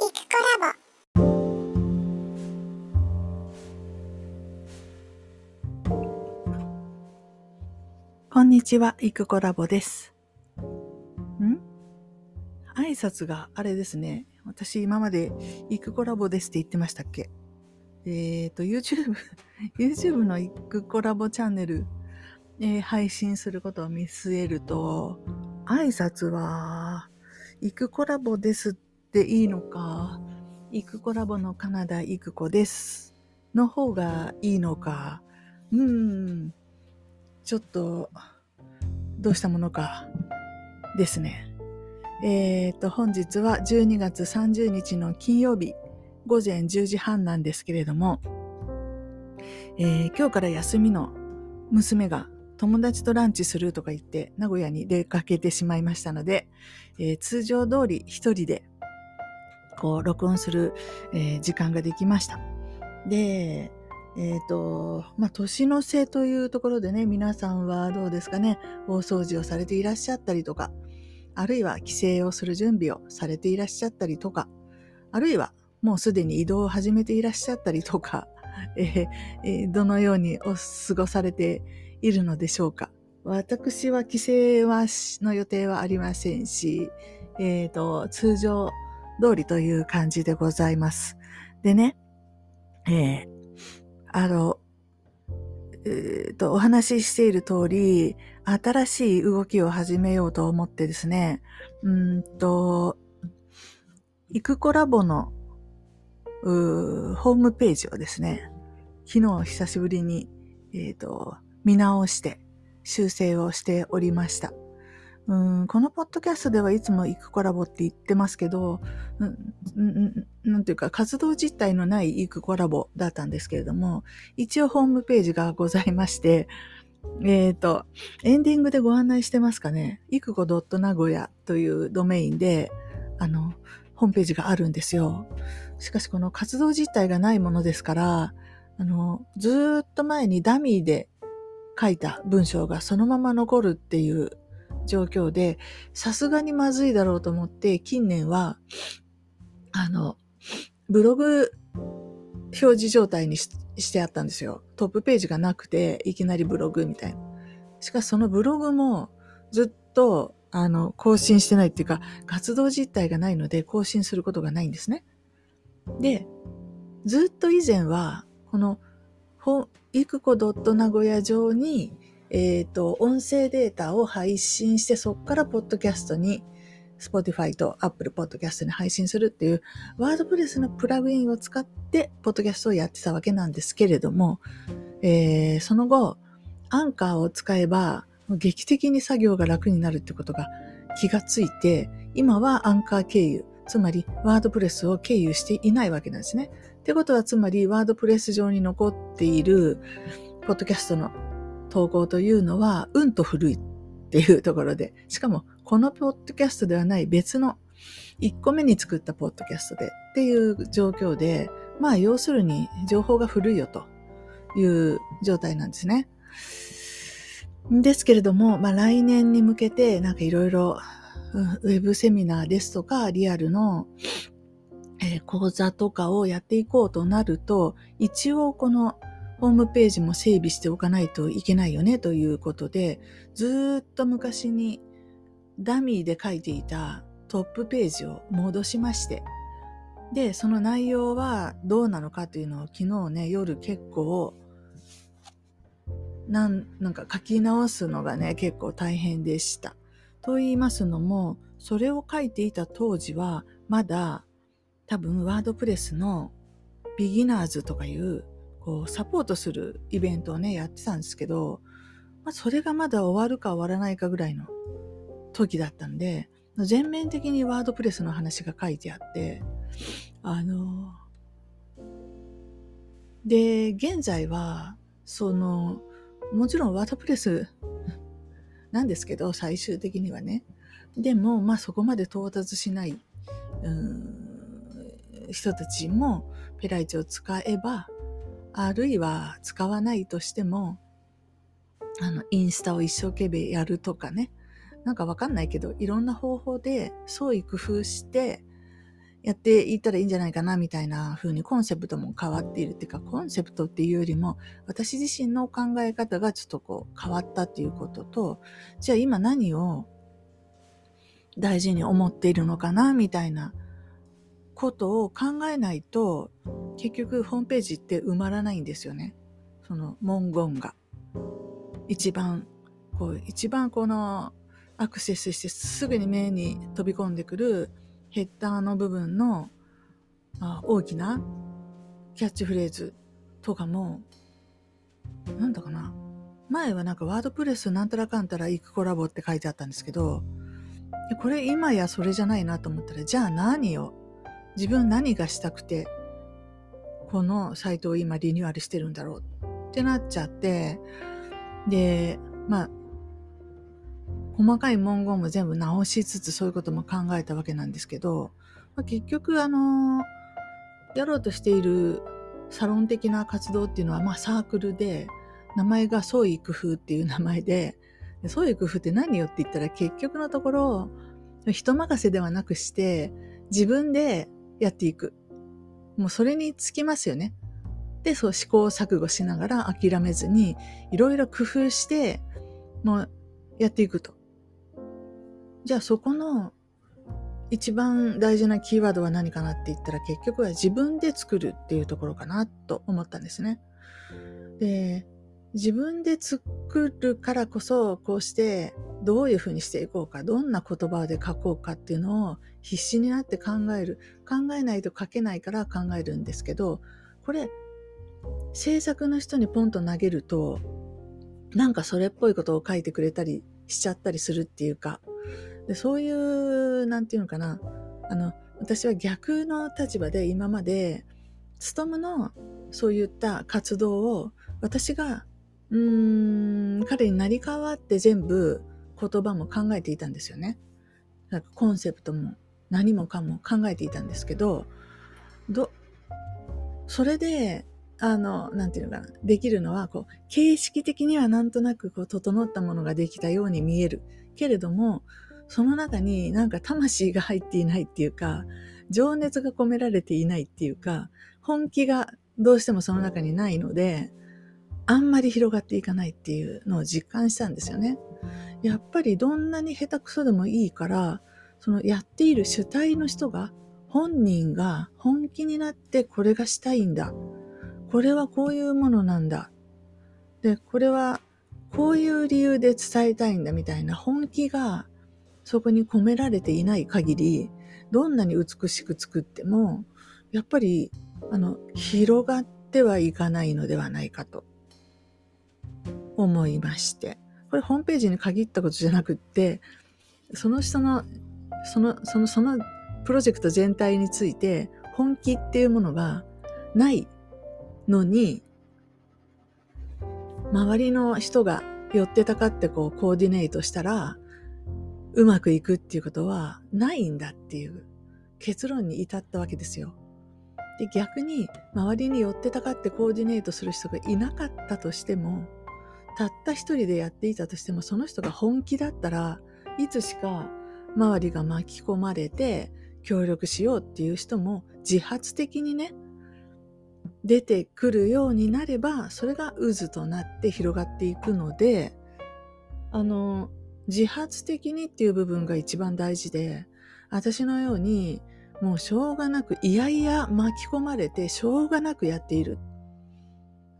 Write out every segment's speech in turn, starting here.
イクコラボこんにちは、イクコラボです。ん？挨拶があれですね。私今までイクコラボですって言ってましたっけ？えっ、と、YouTube、YouTube のイクコラボチャンネル、えー配信することを見据えると、挨拶は、イクコラボですっていいのか、イクコラボのカナダイクコです。の方がいいのか、うーん、ちょっと、どうしたものか？ですね。えっ、と、本日は12月30日の金曜日、午前10時半なんですけれども、えー今日から休みの娘が友達とランチするとか言って名古屋に出かけてしまいましたので、えー通常通り一人でこう録音する、えー時間ができました。で、えっ、と、まあ、年の瀬というところでね、皆さんはどうですかね、大掃除をされていらっしゃったりとか、あるいは帰省をする準備をされていらっしゃったりとか、あるいはもうすでに移動を始めていらっしゃったりとか、えーどのようにお過ごされているのでしょうか？私は帰省はの予定はありませんし、えっ、と、通常通りという感じでございます。でね、えーあの、えーと、お話ししている通り、新しい動きを始めようと思ってですね、うんと、イクコラボのーホームページをですね、昨日久しぶりに、えーと、見直して修正をしておりました。うんこのポッドキャストではいつもイクコラボって言ってますけど、うんなんていうか活動実態のないイクコラボだったんですけれども、一応ホームページがございまして、えっ、と、エンディングでご案内してますかね。いくこ.名古屋というドメインで、あの、ホームページがあるんですよ。しかしこの活動実態がないものですから、あの、ずっと前にダミーで書いた文章がそのまま残るっていう状況で、さすがにまずいだろうと思って、近年は、あの、ブログ表示状態にしてあったんですよ。トップページがなくて、いきなりブログみたいな。しかしそのブログもずっと、あの、更新してないっていうか、活動実態がないので更新することがないんですね。で、ずっと以前は、この、ほいくこ名古屋上に、えっ、と、音声データを配信して、そこからポッドキャストに、Spotify と Apple Podcast に配信するっていう、ワードプレスのプラグインを使って、ポッドキャストをやってたわけなんですけれども、えーその後、アンカーを使えば、劇的に作業が楽になるってことが気がついて、今はアンカー経由、つまりワードプレスを経由していないわけなんですね。ってことは、つまりワードプレス上に残っている、ポッドキャストの投稿というのは、うんと古いっていうところで、しかも、このポッドキャストではない別の1個目に作ったポッドキャストでっていう状況で、まあ要するに情報が古いよという状態なんですね。ですけれども、まあ来年に向けてなんかいろいろウェブセミナーですとかリアルの、講座とかをやっていこうとなると、一応このホームページも整備しておかないといけないよねということで、ずっと昔にダミーで書いていたトップページを戻しまして、で、その内容はどうなのかというのを昨日ね、夜結構、なん、なんか書き直すのがね、結構大変でした。と言いますのも、それを書いていた当時は、まだ多分ワードプレスのビギナーズとかいう、こう、サポートするイベントをね、やってたんですけど、まあ、それがまだ終わるか終わらないかぐらいの時だったんで、全面的にワードプレスの話が書いてあって、あの、で、現在は、その、もちろんワードプレス なんですけど、最終的にはね。でも、まあそこまで到達しない、うん人たちもペライチを使えば、あるいは使わないとしても、あの、インスタを一生懸命やるとかね。なんかわかんないけど、いろんな方法で創意工夫して、やっていったらいいんじゃないかなみたいな風にコンセプトも変わっているっていうか、コンセプトっていうよりも、私自身の考え方がちょっとこう変わったっていうことと、じゃあ今何を大事に思っているのかなみたいなことを考えないと、結局ホームページって埋まらないんですよね。その文言が。一番、こう、一番このアクセスしてすぐに目に飛び込んでくるヘッダーの部分のあ大きなキャッチフレーズとかも、なんだかな。前はなんかワードプレスなんたらかんたら行くコラボって書いてあったんですけど、これ今やそれじゃないなと思ったら、じゃあ何を自分何がしたくて、このサイトを今リニューアルしてるんだろうってなっちゃって、で、まあ、細かい文言も全部直しつつそういうことも考えたわけなんですけど、まあ、結局あの、やろうとしているサロン的な活動っていうのは、まあサークルで、名前が創意工夫っていう名前で、創意工夫って何よって言ったら結局のところ、人任せではなくして、自分でやっていく。もうそれにつきますよね。で、そう試行錯誤しながら諦めずに、いろいろ工夫して、もうやっていくと。じゃあそこの一番大事なキーワードは何かなって言ったら結局は自分で作るっていうところかなと思ったんですね。で、自分で作るからこそこうしてどういうふうにしていこうか、どんな言葉で書こうかっていうのを必死になって考える。考えないと書けないから考えるんですけど、これ制作の人にポンと投げるとなんかそれっぽいことを書いてくれたりしちゃったりするっていうか、でそういう、なんていうのかな、あの、私は逆の立場で今まで、勤のそういった活動を私が、うーん、彼になり変わって全部言葉も考えていたんですよね。なんかコンセプトも何もかも考えていたんですけど、ど、それで、あの、なんていうのかな、できるのは、こう、形式的にはなんとなくこう、整ったものができたように見える。けれども、その中になんか魂が入っていないっていうか、情熱が込められていないっていうか、本気がどうしてもその中にないので、あんまり広がっていかないっていうのを実感したんですよね。やっぱりどんなに下手くそでもいいから、そのやっている主体の人が、本人が本気になってこれがしたいんだ。これはこういうものなんだ。で、これはこういう理由で伝えたいんだみたいな本気がそこに込められていない限り、どんなに美しく作っても、やっぱり、あの、広がってはいかないのではないかと思いまして。これホームページに限ったことじゃなくって、その人の、その、その、そのプロジェクト全体について本気っていうものがないのに、周りの人が寄ってたかってこうコーディネートしたら、うまくいくっていうことはないんだっていう結論に至ったわけですよ。で逆に周りに寄ってたかってコーディネートする人がいなかったとしてもたった一人でやっていたとしてもその人が本気だったらいつしか周りが巻き込まれて協力しようっていう人も自発的にね出てくるようになればそれが渦となって広がっていくのであの自発的にっていう部分が一番大事で、私のように、もうしょうがなく、いやいや巻き込まれて、しょうがなくやっている。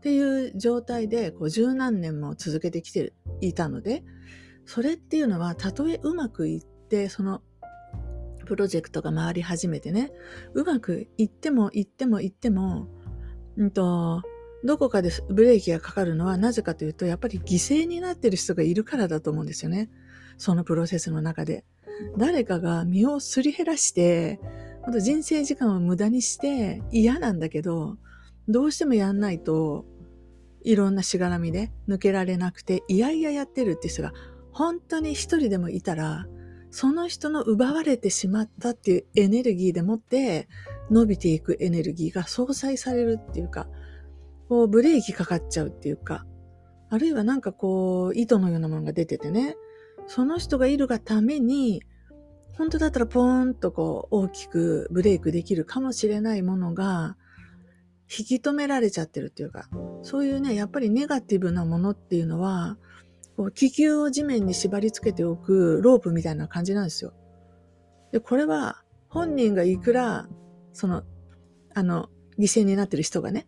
っていう状態で、こう十何年も続けてきていたので、それっていうのは、たとえうまくいって、その、プロジェクトが回り始めてね、うまくいってもいってもいっても、うんと、どこかでブレーキがかかるのはなぜかというと、やっぱり犠牲になってる人がいるからだと思うんですよね。そのプロセスの中で。誰かが身をすり減らして、人生時間を無駄にして嫌なんだけど、どうしてもやんないと、いろんなしがらみで抜けられなくて、いやいややってるって人が本当に一人でもいたら、その人の奪われてしまったっていうエネルギーでもって伸びていくエネルギーが相殺されるっていうか、こうブレーキかかっちゃうっていうか、あるいはなんかこう糸のようなものが出ててね、その人がいるがために本当だったらポーンとこう大きくブレイクできるかもしれないものが引き止められちゃってるっていうか、そういうね、やっぱりネガティブなものっていうのは、こう気球を地面に縛り付けておくロープみたいな感じなんですよ。で、これは本人がいくら、その、あの、犠牲になってる人がね、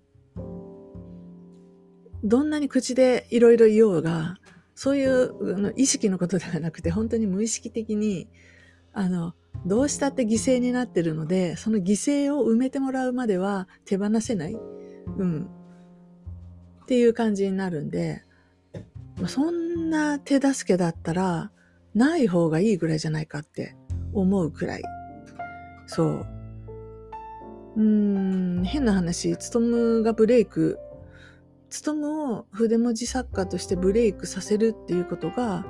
どんなに口でいろいろ言おうが、そういう意識のことではなくて、本当に無意識的に、あの、どうしたって犠牲になってるので、その犠牲を埋めてもらうまでは手放せない。うん。っていう感じになるんで、そんな手助けだったら、ない方がいいぐらいじゃないかって思うくらい。そう。うーん、変な話、つとむがブレイク、つとむを筆文字作家としてブレイクさせるっていうことが、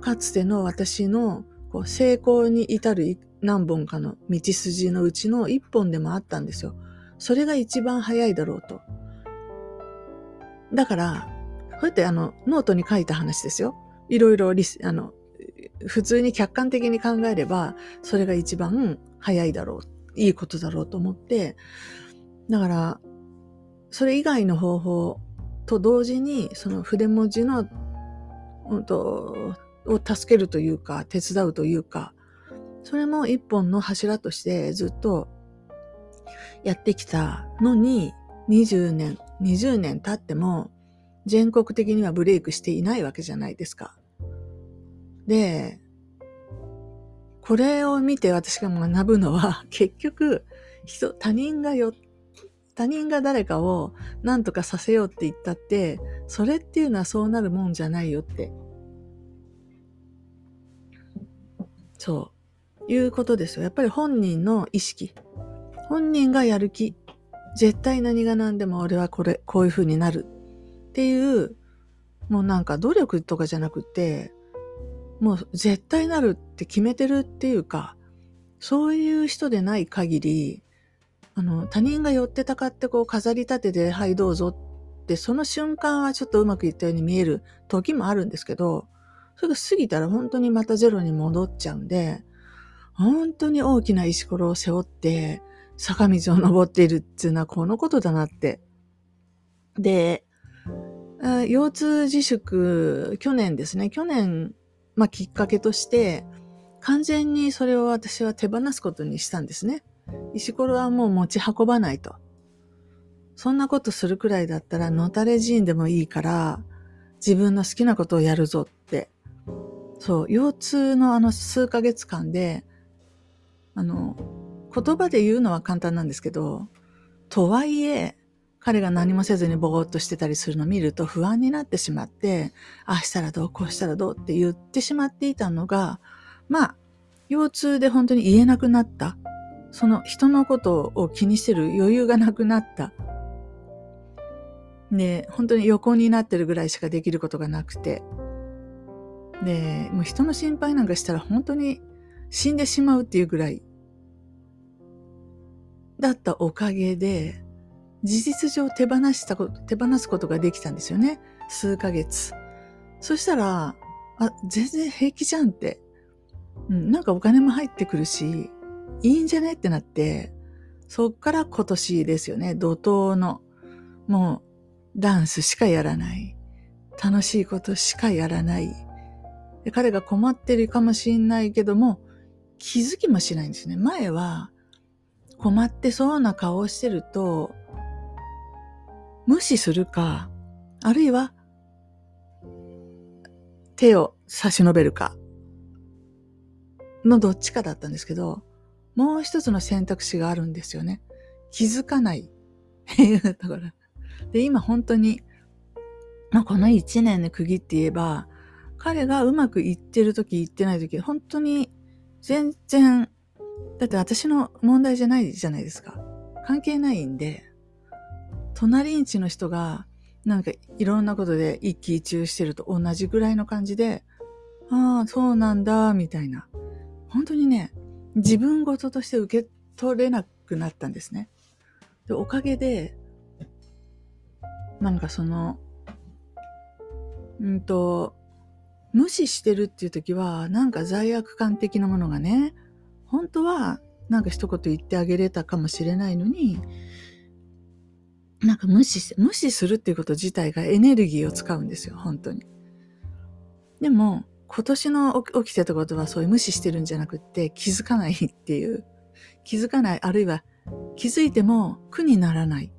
かつての私のこう成功に至る何本かの道筋のうちの一本でもあったんですよ。それが一番早いだろうと。だから、こうやってあの、ノートに書いた話ですよ。いろいろリス、あの、普通に客観的に考えれば、それが一番早いだろう。いいことだろうと思って、だから、それ以外の方法と同時に、その筆文字の、うんと、を助けるというか、手伝うというか、それも一本の柱としてずっとやってきたのに、20年、20年経っても、全国的にはブレイクしていないわけじゃないですか。で、これを見て私が学ぶのは、結局、人、他人がよ、他人が誰かを何とかさせようって言ったって、それっていうのはそうなるもんじゃないよってそう。いうことですよ。やっぱり本人の意識。本人がやる気。絶対何が何でも俺はこれ、こういう風になる。っていう、もうなんか努力とかじゃなくて、もう絶対なるって決めてるっていうか、そういう人でない限り、あの、他人が寄ってたかってこう飾り立てて、はいどうぞって、その瞬間はちょっとうまくいったように見える時もあるんですけど、それが過ぎたら本当にまたゼロに戻っちゃうんで、本当に大きな石ころを背負って坂道を登っているっていうのはこのことだなって。で、腰痛自粛、去年ですね、去年、まあ、きっかけとして、完全にそれを私は手放すことにしたんですね。石ころはもう持ち運ばないと。そんなことするくらいだったら、のたれ寺院でもいいから、自分の好きなことをやるぞっそう、腰痛のあの数ヶ月間で、あの、言葉で言うのは簡単なんですけど、とはいえ、彼が何もせずにぼーっとしてたりするのを見ると不安になってしまって、ああしたらどう、こうしたらどうって言ってしまっていたのが、まあ、腰痛で本当に言えなくなった。その人のことを気にしてる余裕がなくなった。で、本当に横になってるぐらいしかできることがなくて、で、もう人の心配なんかしたら本当に死んでしまうっていうぐらいだったおかげで、事実上手放したこと、手放すことができたんですよね。数ヶ月。そしたら、あ、全然平気じゃんって。うん、なんかお金も入ってくるし、いいんじゃねってなって、そっから今年ですよね。怒涛の、もう、ダンスしかやらない。楽しいことしかやらない。で彼が困ってるかもしんないけども、気づきもしないんですね。前は、困ってそうな顔をしてると、無視するか、あるいは、手を差し伸べるか、のどっちかだったんですけど、もう一つの選択肢があるんですよね。気づかないっていうところ。で、今本当に、まあ、この一年で区切って言えば、彼がうまくいってる時、いってない時、本当に全然、だって私の問題じゃないじゃないですか。関係ないんで、隣んちの人がなんかいろんなことで一喜一憂してると同じぐらいの感じで、ああ、そうなんだ、みたいな。本当にね、自分事として受け取れなくなったんですね。で、おかげで、なんかその、うんと、無視してるっていう時は、なんか罪悪感的なものがね、本当はなんか一言言ってあげれたかもしれないのに、なんか無視して、無視するっていうこと自体がエネルギーを使うんですよ、本当に。でも、今年の起きてたことはそういう無視してるんじゃなくって気づかないっていう。気づかない、あるいは気づいても苦にならない。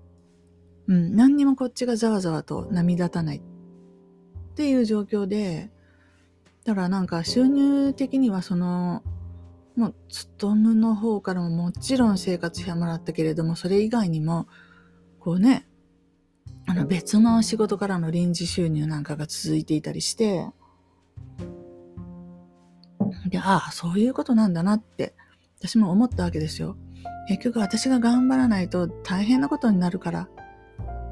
うん、何にもこっちがざわざわと波立たないっていう状況で、だからなんか収入的にはその、もう、勤の方からももちろん生活費はもらったけれども、それ以外にも、こうね、あの別の仕事からの臨時収入なんかが続いていたりして、で、ああ、そういうことなんだなって、私も思ったわけですよ。結局私が頑張らないと大変なことになるから、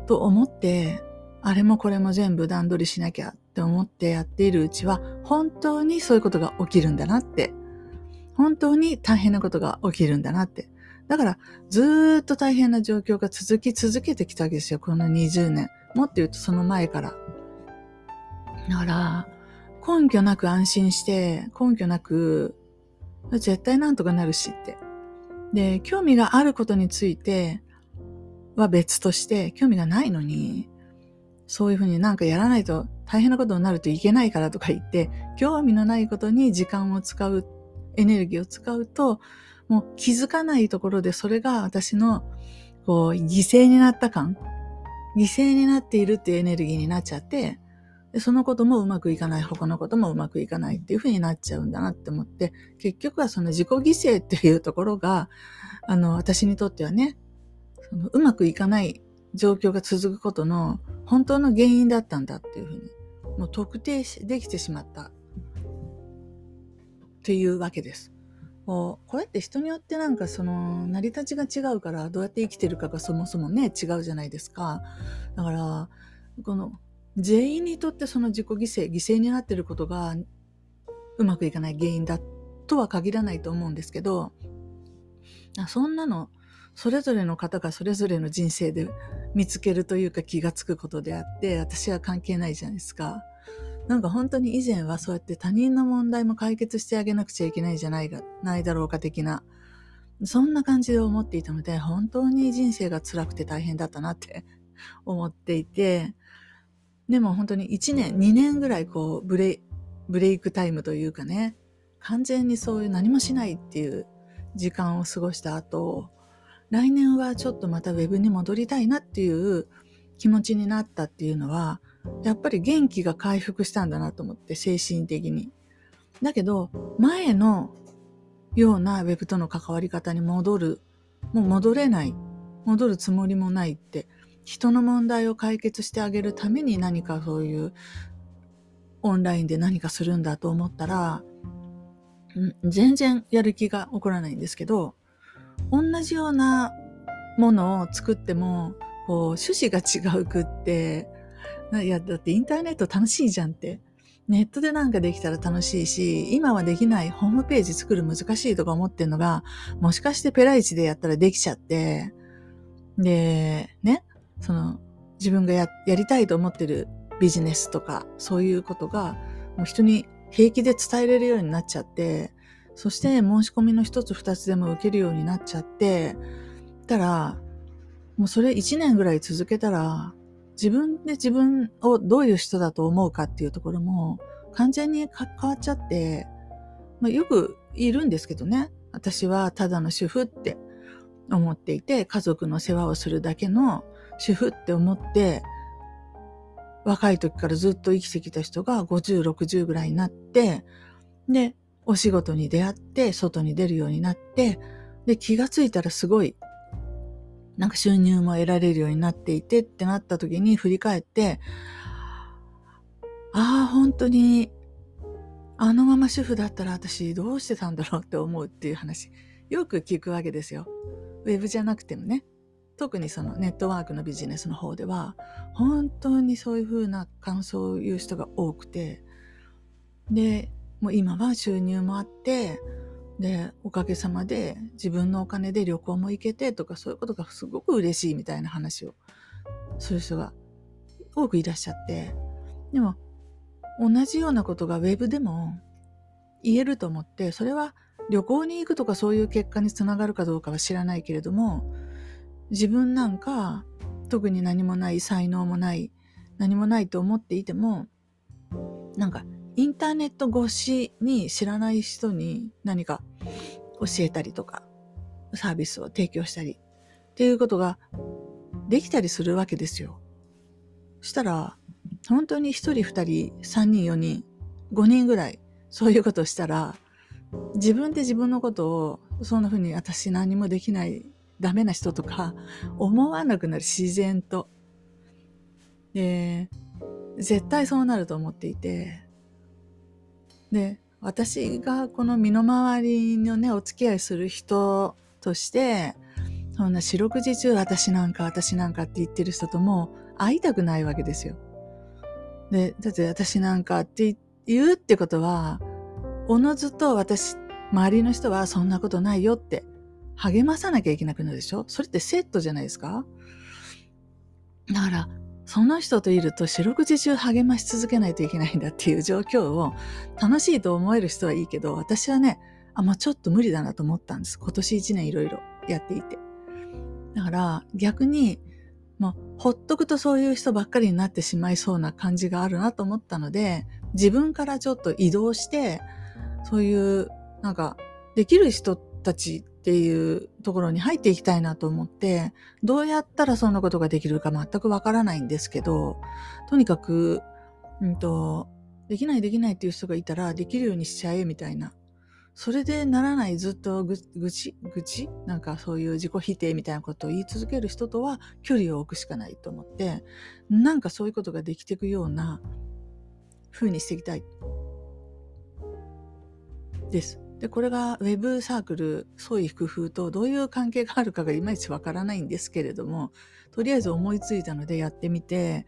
と思って、あれもこれも全部段取りしなきゃって思ってやっているうちは、本当にそういうことが起きるんだなって、本当に大変なことが起きるんだなって。だから、ずっと大変な状況が続き続けてきたわけですよ、この20年。もっと言うとその前から。だから、根拠なく安心して、根拠なく、絶対なんとかなるしって。で、興味があることについては別として、興味がないのに、そういうふうになんかやらないと大変なことになるといけないからとか言って、興味のないことに時間を使う、エネルギーを使うと、もう気づかないところでそれが私のこう犠牲になった感、犠牲になっているっていうエネルギーになっちゃって、でそのこともうまくいかない、他のこともうまくいかないっていうふうになっちゃうんだなって思って、結局はその自己犠牲っていうところが、あの、私にとってはね、そのうまくいかない状況が続くことの本当の原因だったんだっていうふうに、もう特定できてしまったっていうわけです。こうこれって人によってなんかその成り立ちが違うからどうやって生きてるかがそもそもね違うじゃないですか。だからこの全員にとってその自己犠牲、犠牲になってることがうまくいかない原因だとは限らないと思うんですけど、そんなの、それぞれの方がそれぞれの人生で見つけるというか気がつくことであって、私は関係ないじゃないですか。なんか本当に以前はそうやって他人の問題も解決してあげなくちゃいけないじゃないが、ないだろうか的な、そんな感じで思っていたので、本当に人生が辛くて大変だったなって 思っていて、でも本当に1年、2年ぐらいこうブレ、ブレイクタイムというかね、完全にそういう何もしないっていう時間を過ごした後、来年はちょっとまたウェブに戻りたいなっていう気持ちになったっていうのは、やっぱり元気が回復したんだなと思って、精神的に。だけど、前のようなウェブとの関わり方に戻る、もう戻れない、戻るつもりもないって人の問題を解決してあげるために何かそういうオンラインで何かするんだと思ったら、全然やる気が起こらないんですけど、同じようなものを作っても、こう、趣旨が違うくって、いや、だってインターネット楽しいじゃんって。ネットでなんかできたら楽しいし、今はできないホームページ作る難しいとか思ってんのが、もしかしてペライチでやったらできちゃって、で、ね、その自分がややりたいと思ってるビジネスとかそういうことがもう人に平気で伝えれるようになっちゃってそして申し込みの一つ二つでも受けるようになっちゃってたらもうそれ一年ぐらい続けたら自分で自分をどういう人だと思うかっていうところも完全に変わっちゃって、まあ、よくいるんですけどね。私はただの主婦って思っていて家族の世話をするだけの主婦って思って、若い時からずっと生きてきた人が50、60ぐらいになって、で、お仕事に出会って、外に出るようになって、で、気がついたらすごい、なんか収入も得られるようになっていてってなった時に振り返って、ああ、本当に、あのまま主婦だったら私どうしてたんだろうって思うっていう話、よく聞くわけですよ。ウェブじゃなくてもね。特にそのネットワークのビジネスの方では本当にそういうふうな感想を言う人が多くてでもう今は収入もあってでおかげさまで自分のお金で旅行も行けてとかそういうことがすごく嬉しいみたいな話をする人が多くいらっしゃってでも同じようなことがウェブでも言えると思ってそれは旅行に行くとかそういう結果につながるかどうかは知らないけれども、自分なんか特に何もない才能もない何もないと思っていてもなんかインターネット越しに知らない人に何か教えたりとかサービスを提供したりっていうことができたりするわけですよ。したら本当に1人2人3人4人5人ぐらいそういうことをしたら自分で自分のことをそんな風に私何もできないダメな人とか思わなくなる自然と。で、絶対そうなると思っていて。で、私がこの身の回りのね、お付き合いする人として、そんな四六時中私なんか私なんかって言ってる人とも会いたくないわけですよ。で、だって私なんかって言うってことは、おのずと私、周りの人はそんなことないよって励まさなきゃいけなくなるでしょ？それってセットじゃないですか？だから、その人といると四六時中励まし続けないといけないんだっていう状況を楽しいと思える人はいいけど、私はね、あ、まあ、ちょっと無理だなと思ったんです。今年一年いろいろやっていて。だから逆に、もうほっとくとそういう人ばっかりになってしまいそうな感じがあるなと思ったので、自分からちょっと移動して、そういうなんかできる人たちっていうところに入っていきたいなと思って、どうやったらそんなことができるか全くわからないんですけど、とにかく、うんと、できないできないっていう人がいたらできるようにしちゃえみたいな。それでならないずっと愚痴愚痴？なんかそういう自己否定みたいなことを言い続ける人とは距離を置くしかないと思って、なんかそういうことができていくような風にしていきたい。です。で、これが Web サークル、創意工夫とどういう関係があるかがいまいちわからないんですけれども、とりあえず思いついたのでやってみて、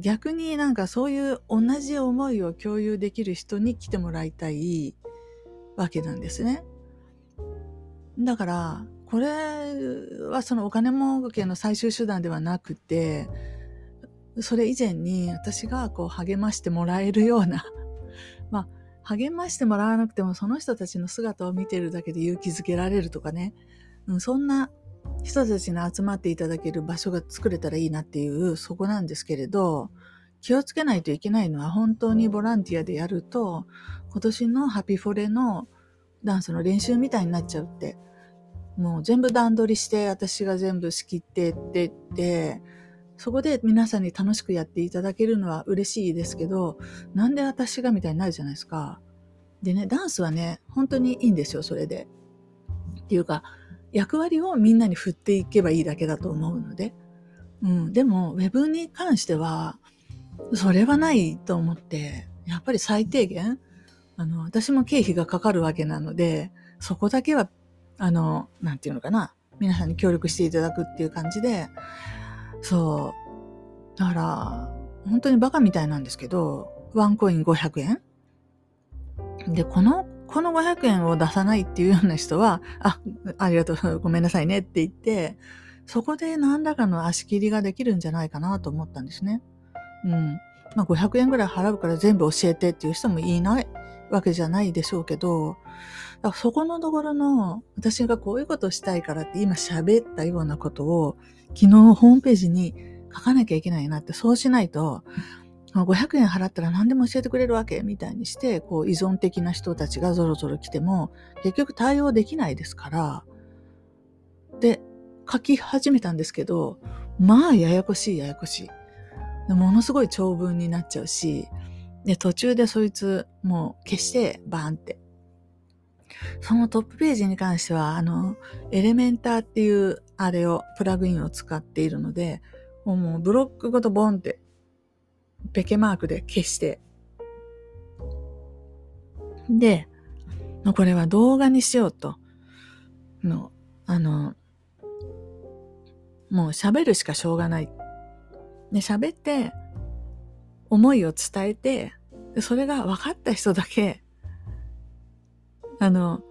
逆になんかそういう同じ思いを共有できる人に来てもらいたいわけなんですね。だから、これはそのお金儲けの最終手段ではなくて、それ以前に私がこう励ましてもらえるような、まあ、励ましてもらわなくてもその人たちの姿を見てるだけで勇気づけられるとかね、うん、そんな人たちに集まっていただける場所が作れたらいいなっていうそこなんですけれど気をつけないといけないのは本当にボランティアでやると今年のハピフォレのダンスの練習みたいになっちゃうってもう全部段取りして私が全部仕切ってってってそこで皆さんに楽しくやっていただけるのは嬉しいですけど、なんで私がみたいになるじゃないですか。でね、ダンスはね、本当にいいんですよ、それで。っていうか、役割をみんなに振っていけばいいだけだと思うので。うん、でも、ウェブに関しては、それはないと思って、やっぱり最低限、あの、私も経費がかかるわけなので、そこだけは、あの、なんていうのかな、皆さんに協力していただくっていう感じで、そう。だから、本当にバカみたいなんですけど、ワンコイン500円で、この、この500円を出さないっていうような人は、あ、ありがとう、ごめんなさいねって言って、そこで何らかの足切りができるんじゃないかなと思ったんですね。うん。まあ500円ぐらい払うから全部教えてっていう人もいないわけじゃないでしょうけど、そこのところの私がこういうことをしたいからって今喋ったようなことを昨日ホームページに書かなきゃいけないなって、そうしないと、500円払ったら何でも教えてくれるわけみたいにして、こう依存的な人たちがぞろぞろ来ても、結局対応できないですから、で、書き始めたんですけど、まあややこしいややこしい。ものすごい長文になっちゃうし、で、途中でそいつもう消してバーンって。そのトップページに関しては、あの、エレメンターっていうあれを、プラグインを使っているので、もうブロックごとボンって、ペケマークで消して、で、これは動画にしようと、の、あの、もう喋るしかしょうがない。で、喋って、思いを伝えて、それが分かった人だけあの、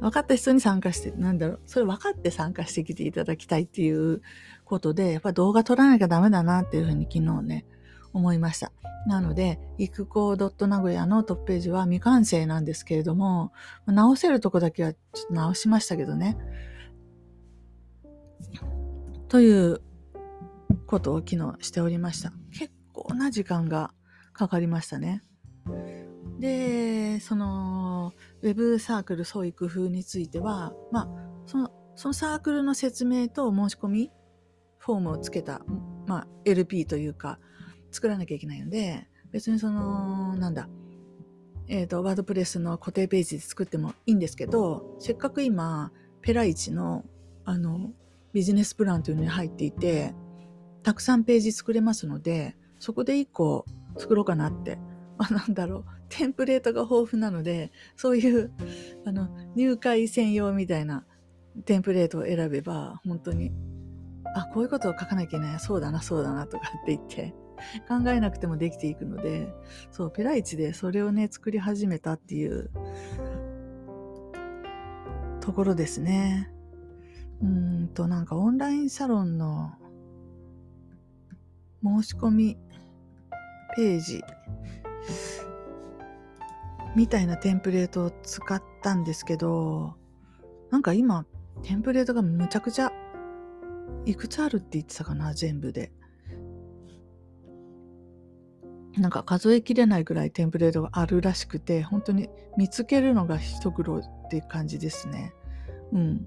分かった人に参加して、なんだろう、それ分かって参加してきていただきたいっていうことで、やっぱ動画撮らなきゃダメだなっていうふうに昨日ね、思いました。なので、育校名古屋のトップページは未完成なんですけれども、直せるとこだけはちょっと直しましたけどね。ということを昨日しておりました。結な時間がかかりましたね。で、その、ウェブサークル創意工夫については、まあ、その、そのサークルの説明と申し込み、フォームをつけた、まあ、LP というか、作らなきゃいけないので、別にその、なんだ、えっ、と、ワードプレスの固定ページで作ってもいいんですけど、せっかく今、ペライチの、あの、ビジネスプランというのに入っていて、たくさんページ作れますので、そこで1個作ろうかなって。あ、なんだろう。テンプレートが豊富なので、そういう、あの、入会専用みたいなテンプレートを選べば、本当に、あ、こういうことを書かなきゃいけない。そうだな、そうだな、とかって言って、考えなくてもできていくので、そう、ペライチでそれをね、作り始めたっていうところですね。うんと、なんかオンラインサロンの申し込みページみたいなテンプレートを使ったんですけど、なんか今、テンプレートがむちゃくちゃ、いくつあるって言ってたかな、全部で。なんか数えきれないぐらいテンプレートがあるらしくて、本当に見つけるのが一苦労って感じですね。うん。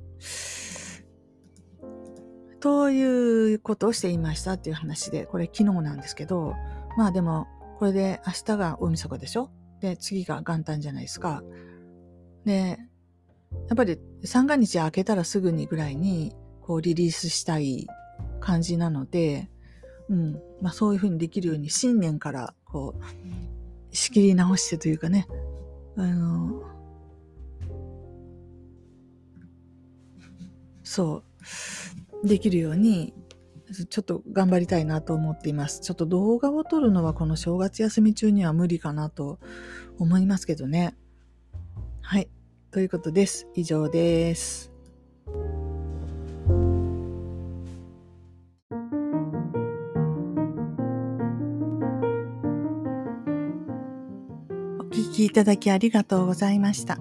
ということをしていましたっていう話で、これ昨日なんですけど、まあでも、これで明日が大晦日でしょ？で、次が元旦じゃないですか。で、やっぱり三が日明けたらすぐにぐらいに、こうリリースしたい感じなので、うん。まあそういうふうにできるように新年からこう、仕切り直してというかね、あの、そう、できるように、ちょっと頑張りたいなと思っています。ちょっと動画を撮るのはこの正月休み中には無理かなと思いますけどね。はい。ということです。以上です。お聞きいただきありがとうございました。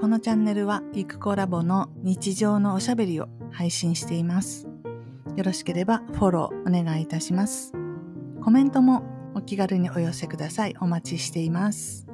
このチャンネルは、ゆくコラボの日常のおしゃべりを配信しています。よろしければフォローお願いいたします。コメントもお気軽にお寄せください。お待ちしています。